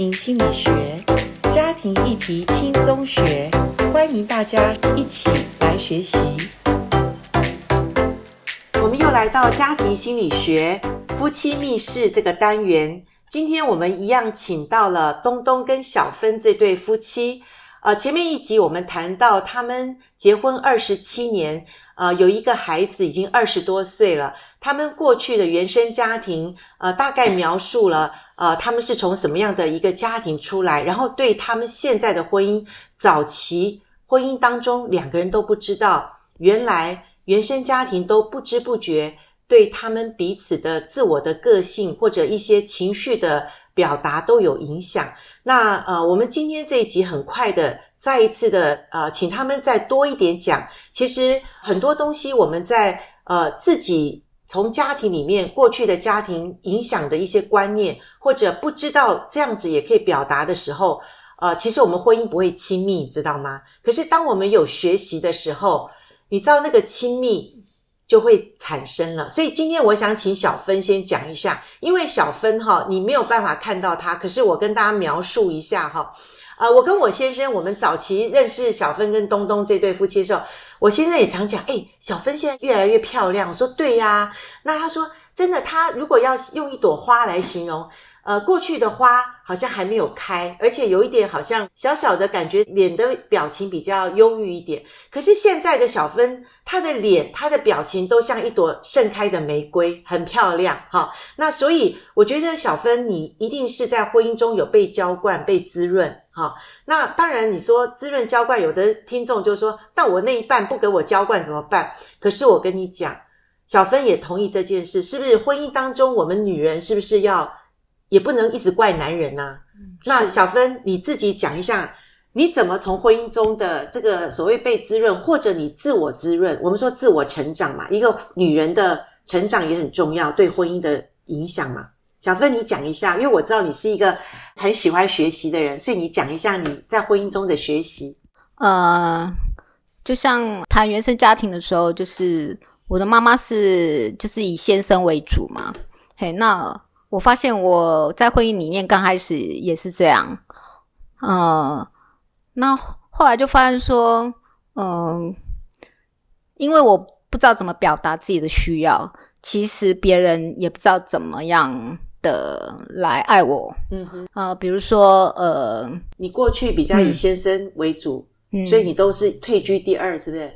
心理学，家庭议题轻松学，欢迎大家一起来学习。我们又来到家庭心理学夫妻密室这个单元，今天我们一样请到了东东跟小芬这对夫妻。呃，前面一集我们谈到他们结婚二十七年，呃，有一个孩子已经二十多岁了。他们过去的原生家庭，呃，大概描述了，呃，他们是从什么样的一个家庭出来，然后对他们现在的婚姻，早期婚姻当中两个人都不知道，原来原生家庭都不知不觉对他们彼此的自我的个性或者一些情绪的表达都有影响。那呃，我们今天这一集很快的再一次的呃，请他们再多一点讲。其实很多东西我们在呃自己从家庭里面过去的家庭影响的一些观念，或者不知道这样子也可以表达的时候，呃，其实我们婚姻不会亲密，知道吗？可是当我们有学习的时候，你知道那个亲密。就会产生了，所以今天我想请小芬先讲一下，因为小芬哈，你没有办法看到她，可是我跟大家描述一下哈，呃，我跟我先生，我们早期认识小芬跟东东这对夫妻的时候，我先生也常讲，诶，小芬现在越来越漂亮，我说对呀，那他说真的，他如果要用一朵花来形容。呃，过去的花好像还没有开，而且有一点好像小小的感觉，脸的表情比较忧郁一点。可是现在的小芬，她的脸、她的表情都像一朵盛开的玫瑰，很漂亮哈。那所以我觉得小芬，你一定是在婚姻中有被浇灌、被滋润哈。那当然，你说滋润浇灌，有的听众就说，那我那一半不给我浇灌怎么办？可是我跟你讲，小芬也同意这件事，是不是？婚姻当中，我们女人是不是要？也不能一直怪男人呐、啊。那小芬，你自己讲一下，你怎么从婚姻中的这个所谓被滋润，或者你自我滋润？我们说自我成长嘛，一个女人的成长也很重要，对婚姻的影响嘛。小芬，你讲一下，因为我知道你是一个很喜欢学习的人，所以你讲一下你在婚姻中的学习。呃，就像谈原生家庭的时候，就是我的妈妈是就是以先生为主嘛。嘿，那。我发现我在婚姻里面刚开始也是这样，嗯，那后来就发现说，嗯，因为我不知道怎么表达自己的需要，其实别人也不知道怎么样的来爱我，嗯哼，啊，比如说，呃，你过去比较以先生为主，嗯，所以你都是退居第二，是不是？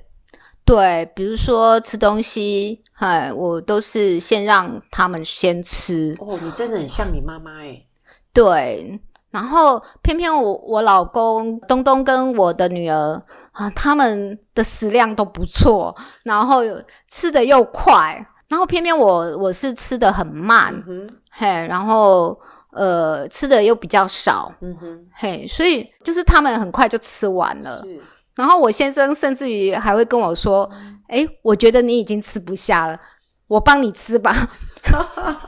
对，比如说吃东西，嗨，我都是先让他们先吃。哦，你真的很像你妈妈诶。对，然后偏偏我我老公东东跟我的女儿啊，他们的食量都不错，然后吃的又快，然后偏偏我我是吃的很慢，嗯，嘿，然后呃吃的又比较少，嗯哼，嘿，所以就是他们很快就吃完了。是。然后我先生甚至于还会跟我说：“哎，我觉得你已经吃不下了，我帮你吃吧。”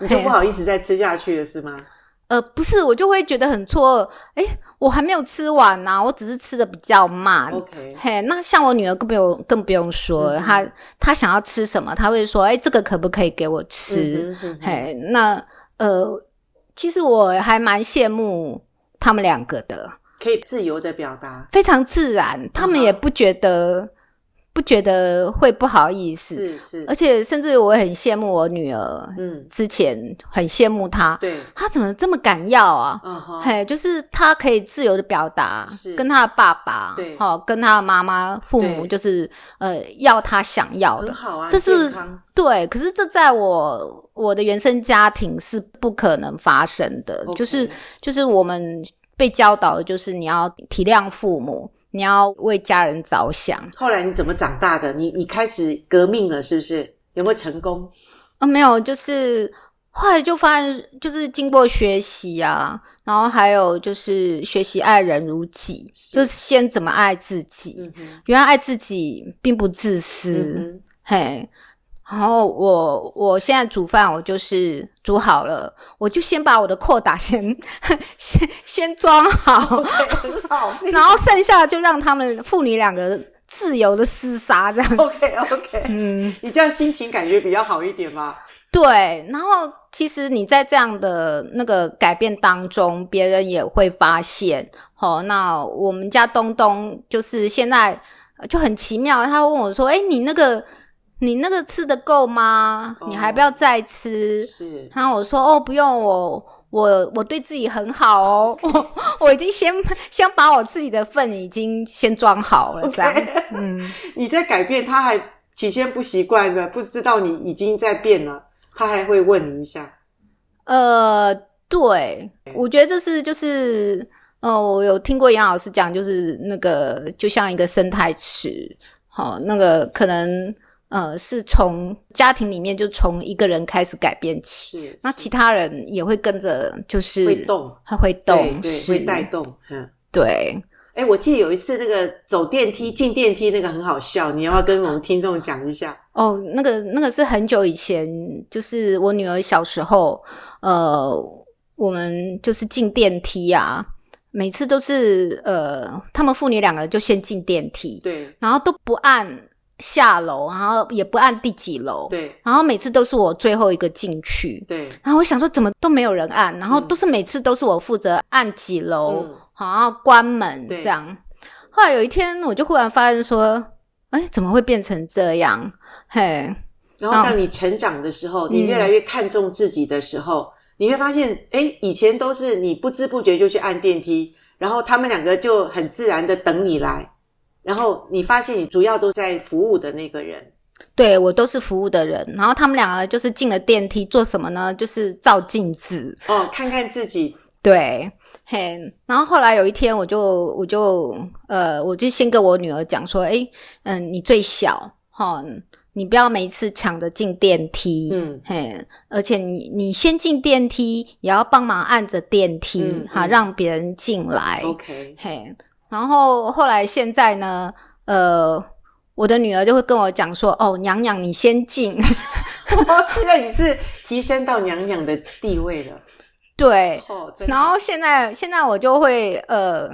你就不好意思再吃下去了是吗？呃，不是，我就会觉得很错愕。诶，我还没有吃完呢、啊，我只是吃的比较慢。OK，嘿，那像我女儿更不用更不用说，嗯、她她想要吃什么，她会说：“诶，这个可不可以给我吃？”嗯嗯、嘿，那呃，其实我还蛮羡慕他们两个的。可以自由的表达，非常自然，他们也不觉得、嗯、不觉得会不好意思，是是，而且甚至我很羡慕我女儿，嗯，之前很羡慕她，对，她怎么这么敢要啊？嗯哼，嘿，就是她可以自由的表达，跟她的爸爸，对，好，跟她的妈妈、父母，就是呃，要她想要的，很好啊，这是对，可是这在我我的原生家庭是不可能发生的.就是就是我们。被教导的就是你要体谅父母，你要为家人着想。后来你怎么长大的？你你开始革命了，是不是？有没有成功？啊，没有，就是后来就发现，就是经过学习啊，然后还有就是学习爱人如己，就是先怎么爱自己。嗯哼。原来爱自己并不自私，嗯、嘿。然后我我现在煮饭，我就是煮好了，我就先把我的扩打先 先先装好然后剩下就让他们父女两个自由的厮杀这样。OK OK，嗯，你这样心情感觉比较好一点吗？对，然后其实你在这样的那个改变当中，别人也会发现。好，那我们家东东就是现在就很奇妙，他问我说：“哎，你那个你那个吃的够吗？你还不要再吃？”哦、是，然后我说：“哦，不用，我我我对自己很好哦，我 我已经先先把我自己的份已经先装好了。”这样.嗯，你在改变，他还起先不习惯的，不知道你已经在变了。他还会问你一下，呃，对，我觉得这是就是，呃，我有听过杨老师讲，就是那个就像一个生态池，好，那个可能呃是从家庭里面就从一个人开始改变起，那其他人也会跟着，就是会动，他会动，对，会带动，嗯，对。哎，我记得有一次那个走电梯进电梯那个很好笑，你要不要跟我们听众讲一下？哦，那个那个是很久以前，就是我女儿小时候，呃，我们就是进电梯啊，每次都是呃，他们父女两个就先进电梯，对，然后都不按下楼，然后也不按第几楼，对，然后每次都是我最后一个进去，对，然后我想说怎么都没有人按，然后都是每次都是我负责按几楼。然后关门这样。后来有一天，我就忽然发现说：“哎，怎么会变成这样？”嘿，然后当你成长的时候，你越来越看重自己的时候，嗯、你会发现，哎，以前都是你不知不觉就去按电梯，然后他们两个就很自然的等你来，然后你发现你主要都在服务的那个人。对，我都是服务的人，然后他们两个就是进了电梯做什么呢？就是照镜子哦，看看自己。对，嘿，然后后来有一天，我就我就呃，我就先跟我女儿讲说，哎，嗯，你最小齁，你不要每次抢着进电梯，嗯，嘿，而且你你先进电梯，也要帮忙按着电梯，嗯，哈，让别人进来，OK，嘿，然后后来现在呢，呃，我的女儿就会跟我讲说，哦，娘娘你先进，现在你是提升到娘娘的地位了。对，然后现在现在我就会呃，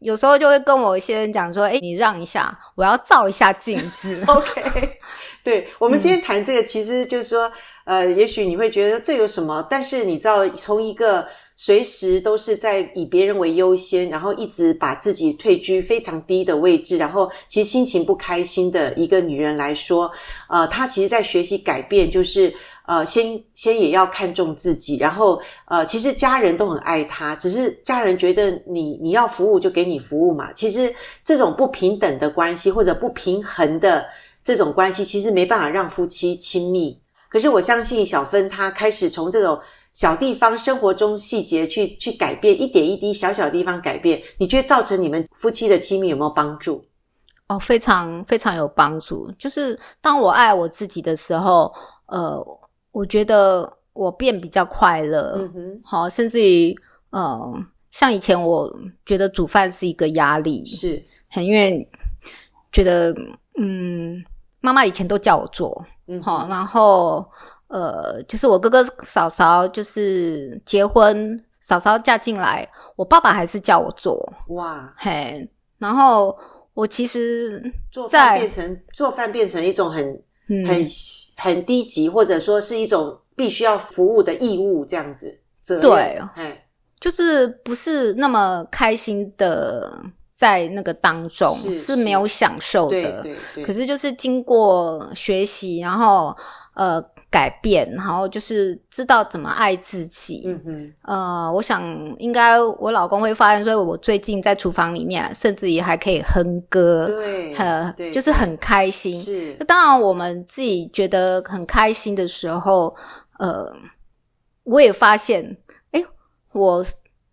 有时候就会跟我先生讲说，哎，你让一下，我要照一下镜子。OK，对，我们今天谈这个，其实就是说，嗯、呃，也许你会觉得这有什么，但是你知道，从一个随时都是在以别人为优先，然后一直把自己退居非常低的位置，然后其实心情不开心的一个女人来说，呃，她其实在学习改变，就是。呃，先先也要看重自己，然后呃，其实家人都很爱她，只是家人觉得你你要服务就给你服务嘛。其实这种不平等的关系或者不平衡的这种关系，其实没办法让夫妻亲密。可是我相信小芬她开始从这种小地方生活中细节去去改变，一点一滴小小地方改变，你觉得造成你们夫妻的亲密有没有帮助？哦，非常非常有帮助。就是当我爱我自己的时候，呃。我觉得我变比较快乐，嗯哼，好，甚至于，嗯、呃，像以前我觉得煮饭是一个压力，是很因为觉得，嗯，妈妈以前都叫我做，嗯，好，然后，呃，就是我哥哥嫂嫂就是结婚，嫂嫂嫁进来，我爸爸还是叫我做，哇，嘿，然后我其实做饭变成做饭变成一种很、嗯、很。很低级，或者说是一种必须要服务的义务，这样子。对，嘿，就是不是那么开心的，在那个当中是，是没有享受的。可是就是经过学习，然后呃。改变，然后就是知道怎么爱自己。嗯哼，呃，我想应该我老公会发现，所以我最近在厨房里面，甚至也还可以哼歌，对，呃，对，就是很开心。是，当然我们自己觉得很开心的时候，呃，我也发现，哎，我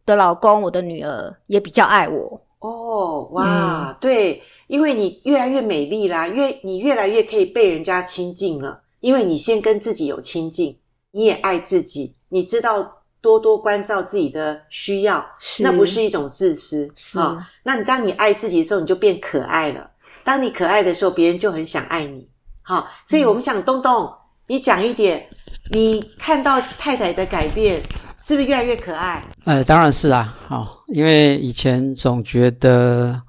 的老公，我的女儿也比较爱我。哦，哇，嗯，对，因为你越来越美丽啦，越你越来越可以被人家亲近了。因为你先跟自己有亲近，你也爱自己，你知道多多关照自己的需要，是那不是一种自私啊、哦？那你当你爱自己的时候，你就变可爱了。当你可爱的时候，别人就很想爱你。好、哦，所以我们想东东，你讲一点，你看到太太的改变，是不是越来越可爱？呃，当然是啊。好、哦，因为以前总觉得，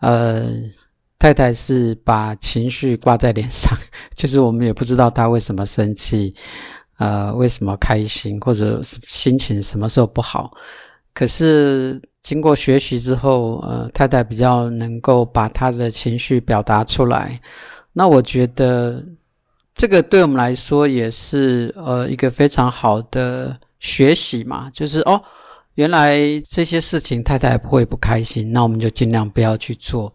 呃。太太是把情绪挂在脸上，就是我们也不知道她为什么生气，呃，为什么开心，或者心情什么时候不好。可是经过学习之后，呃，太太比较能够把她的情绪表达出来。那我觉得这个对我们来说也是呃一个非常好的学习嘛，就是哦，原来这些事情太太不会不开心，那我们就尽量不要去做。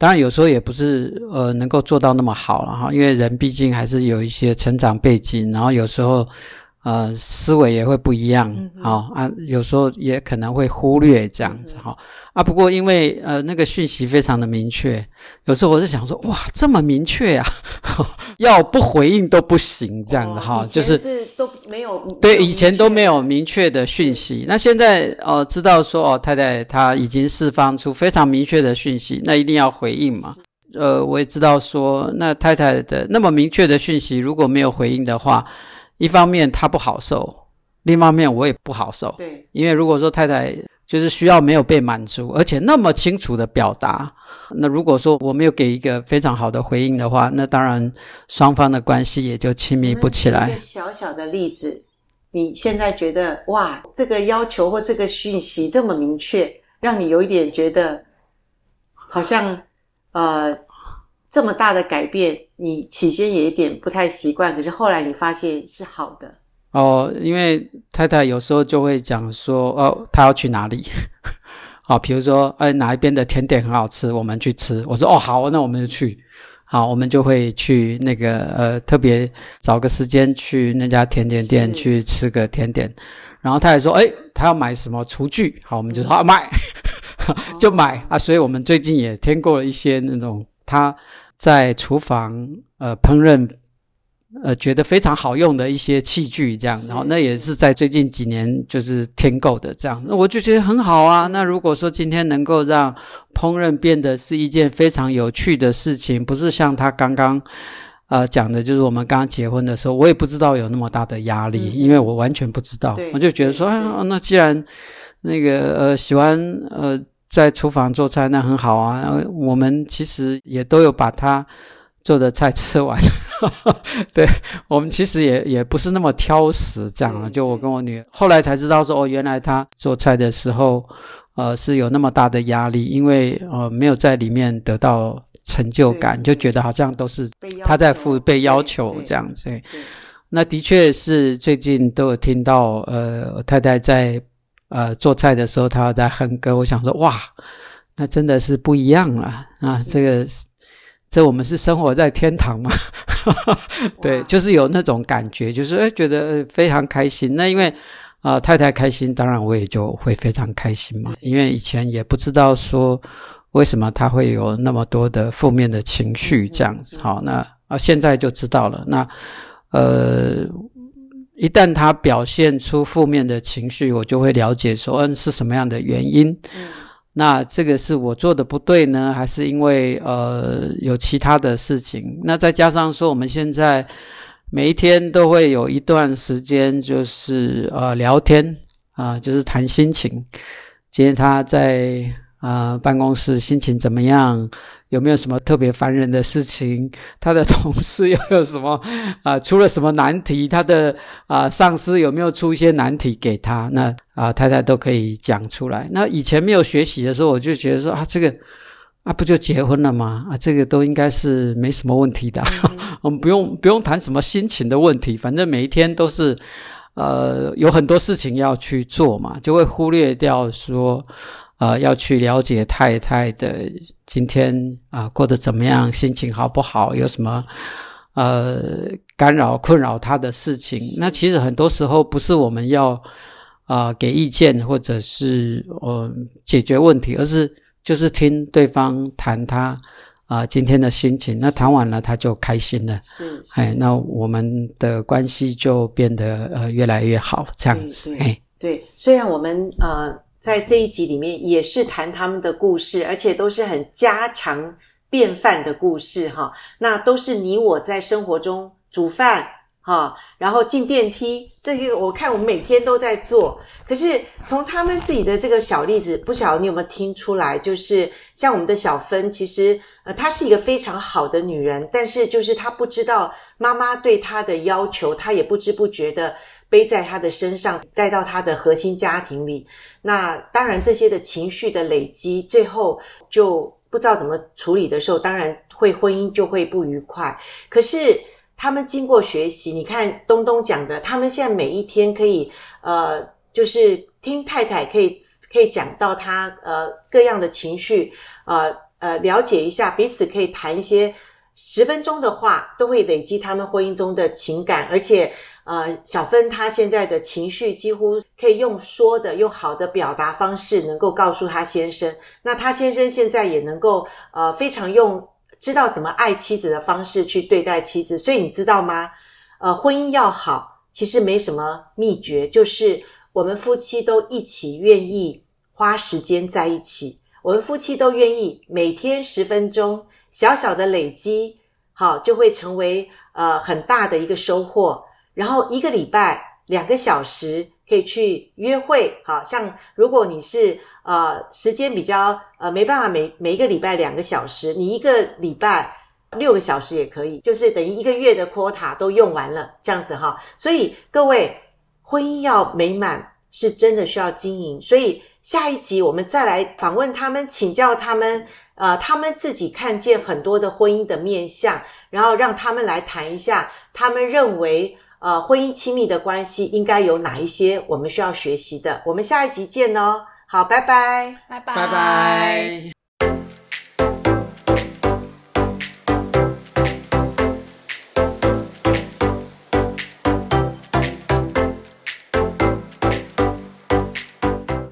当然有时候也不是呃能够做到那么好了哈，因为人毕竟还是有一些成长背景，然后有时候。呃，思维也会不一样，好、嗯哦、啊，有时候也可能会忽略这样子哈、嗯、啊。不过因为呃那个讯息非常的明确，有时候我是想说，哇，这么明确呀、啊，要不回应都不行这样的哈、哦，就是都没有对以前都没有明确的讯息，那现在哦知道说哦太太她已经释放出非常明确的讯息，那一定要回应嘛。呃，我也知道说那太太的那么明确的讯息如果没有回应的话。一方面他不好受，另一方面我也不好受。对，因为如果说太太就是需要没有被满足，而且那么清楚的表达，那如果说我没有给一个非常好的回应的话，那当然双方的关系也就亲密不起来。一个小小的例子，你现在觉得哇，这个要求或这个讯息这么明确，让你有一点觉得好像呃。这么大的改变，你起先也有点不太习惯，可是后来你发现是好的哦。因为太太有时候就会讲说，哦，她要去哪里？好，比如说，哎，哪一边的甜点很好吃，我们去吃。我说，哦，好，那我们就去。好，我们就会去那个呃，特别找个时间去那家甜点店去吃个甜点。然后他还说，哎，他要买什么厨具？好，我们就说，啊，买，就买、哦、啊。所以我们最近也添购了一些那种。他在厨房呃烹饪，呃觉得非常好用的一些器具，这样，然后那也是在最近几年就是添购的这样，那我就觉得很好啊。那如果说今天能够让烹饪变得是一件非常有趣的事情，不是像他刚刚呃讲的，就是我们刚刚结婚的时候，我也不知道有那么大的压力，嗯、因为我完全不知道，我就觉得说，哎，那既然那个呃喜欢呃。在厨房做菜那很好啊，我们其实也都有把他做的菜吃完。对，我们其实也也不是那么挑食这样啊。就我跟我女儿后来才知道说，哦，原来他做菜的时候，呃，是有那么大的压力，因为呃没有在里面得到成就感，就觉得好像都是他在付被要求这样子。那的确是最近都有听到，呃，我太太在。呃，做菜的时候，他在哼歌。我想说，哇，那真的是不一样了啊！这个，这我们是生活在天堂嘛？对，就是有那种感觉，就是哎觉得非常开心。那因为啊、呃，太太开心，当然我也就会非常开心嘛。因为以前也不知道说为什么他会有那么多的负面的情绪这样子。好，那啊，现在就知道了。那呃。一旦他表现出负面的情绪，我就会了解说，嗯，是什么样的原因？嗯，那这个是我做的不对呢，还是因为呃有其他的事情？那再加上说，我们现在每一天都会有一段时间，就是呃聊天啊，呃，就是谈心情。今天他在啊，呃，办公室心情怎么样？有没有什么特别烦人的事情？他的 同事又有什么啊、呃？出了什么难题？他的啊、呃、上司有没有出一些难题给他？那啊、呃、太太都可以讲出来。那以前没有学习的时候，我就觉得说啊，这个啊不就结婚了吗？啊这个都应该是没什么问题的。嗯、我们不用不用谈什么心情的问题，反正每一天都是呃有很多事情要去做嘛，就会忽略掉说。呃，要去了解太太的今天啊、呃、过得怎么样，心情好不好，有什么呃干扰困扰他的事情。那其实很多时候不是我们要啊、呃、给意见或者是呃解决问题，而是就是听对方谈他啊、呃、今天的心情。那谈完了他就开心了，是，哎，那我们的关系就变得呃越来越好，这样子，哎，对，虽然我们呃。在这一集里面也是谈他们的故事，而且都是很家常便饭的故事哈。那都是你我在生活中煮饭哈，然后进电梯，这个我看我们每天都在做。可是从他们自己的这个小例子，不晓得你有没有听出来？就是像我们的小芬，其实呃，她是一个非常好的女人，但是就是她不知道妈妈对她的要求，她也不知不觉的背在他的身上，带到他的核心家庭里。那当然这些的情绪的累积，最后就不知道怎么处理的时候，当然会婚姻就会不愉快。可是。他们经过学习，你看东东讲的，他们现在每一天可以，呃，就是听太太可以可以讲到他呃各样的情绪，呃呃了解一下，彼此可以谈一些十分钟的话，都会累积他们婚姻中的情感，而且呃小芬她现在的情绪几乎可以用说的，用好的表达方式能够告诉她先生，那她先生现在也能够呃非常用。知道怎么爱妻子的方式去对待妻子，所以你知道吗？呃，婚姻要好，其实没什么秘诀，就是我们夫妻都一起愿意花时间在一起，我们夫妻都愿意每天十分钟，小小的累积，好，就会成为呃很大的一个收获。然后一个礼拜两个小时。可以去约会，好像如果你是呃时间比较呃没办法每每一个礼拜两个小时，你一个礼拜六个小时也可以，就是等于一个月的 quota 都用完了这样子哈。所以各位，婚姻要美满是真的需要经营。所以下一集我们再来访问他们，请教他们，呃，他们自己看见很多的婚姻的面相，然后让他们来谈一下，他们认为。呃，婚姻亲密的关系应该有哪一些我们需要学习的？我们下一集见哦。好，拜拜，拜拜，拜拜。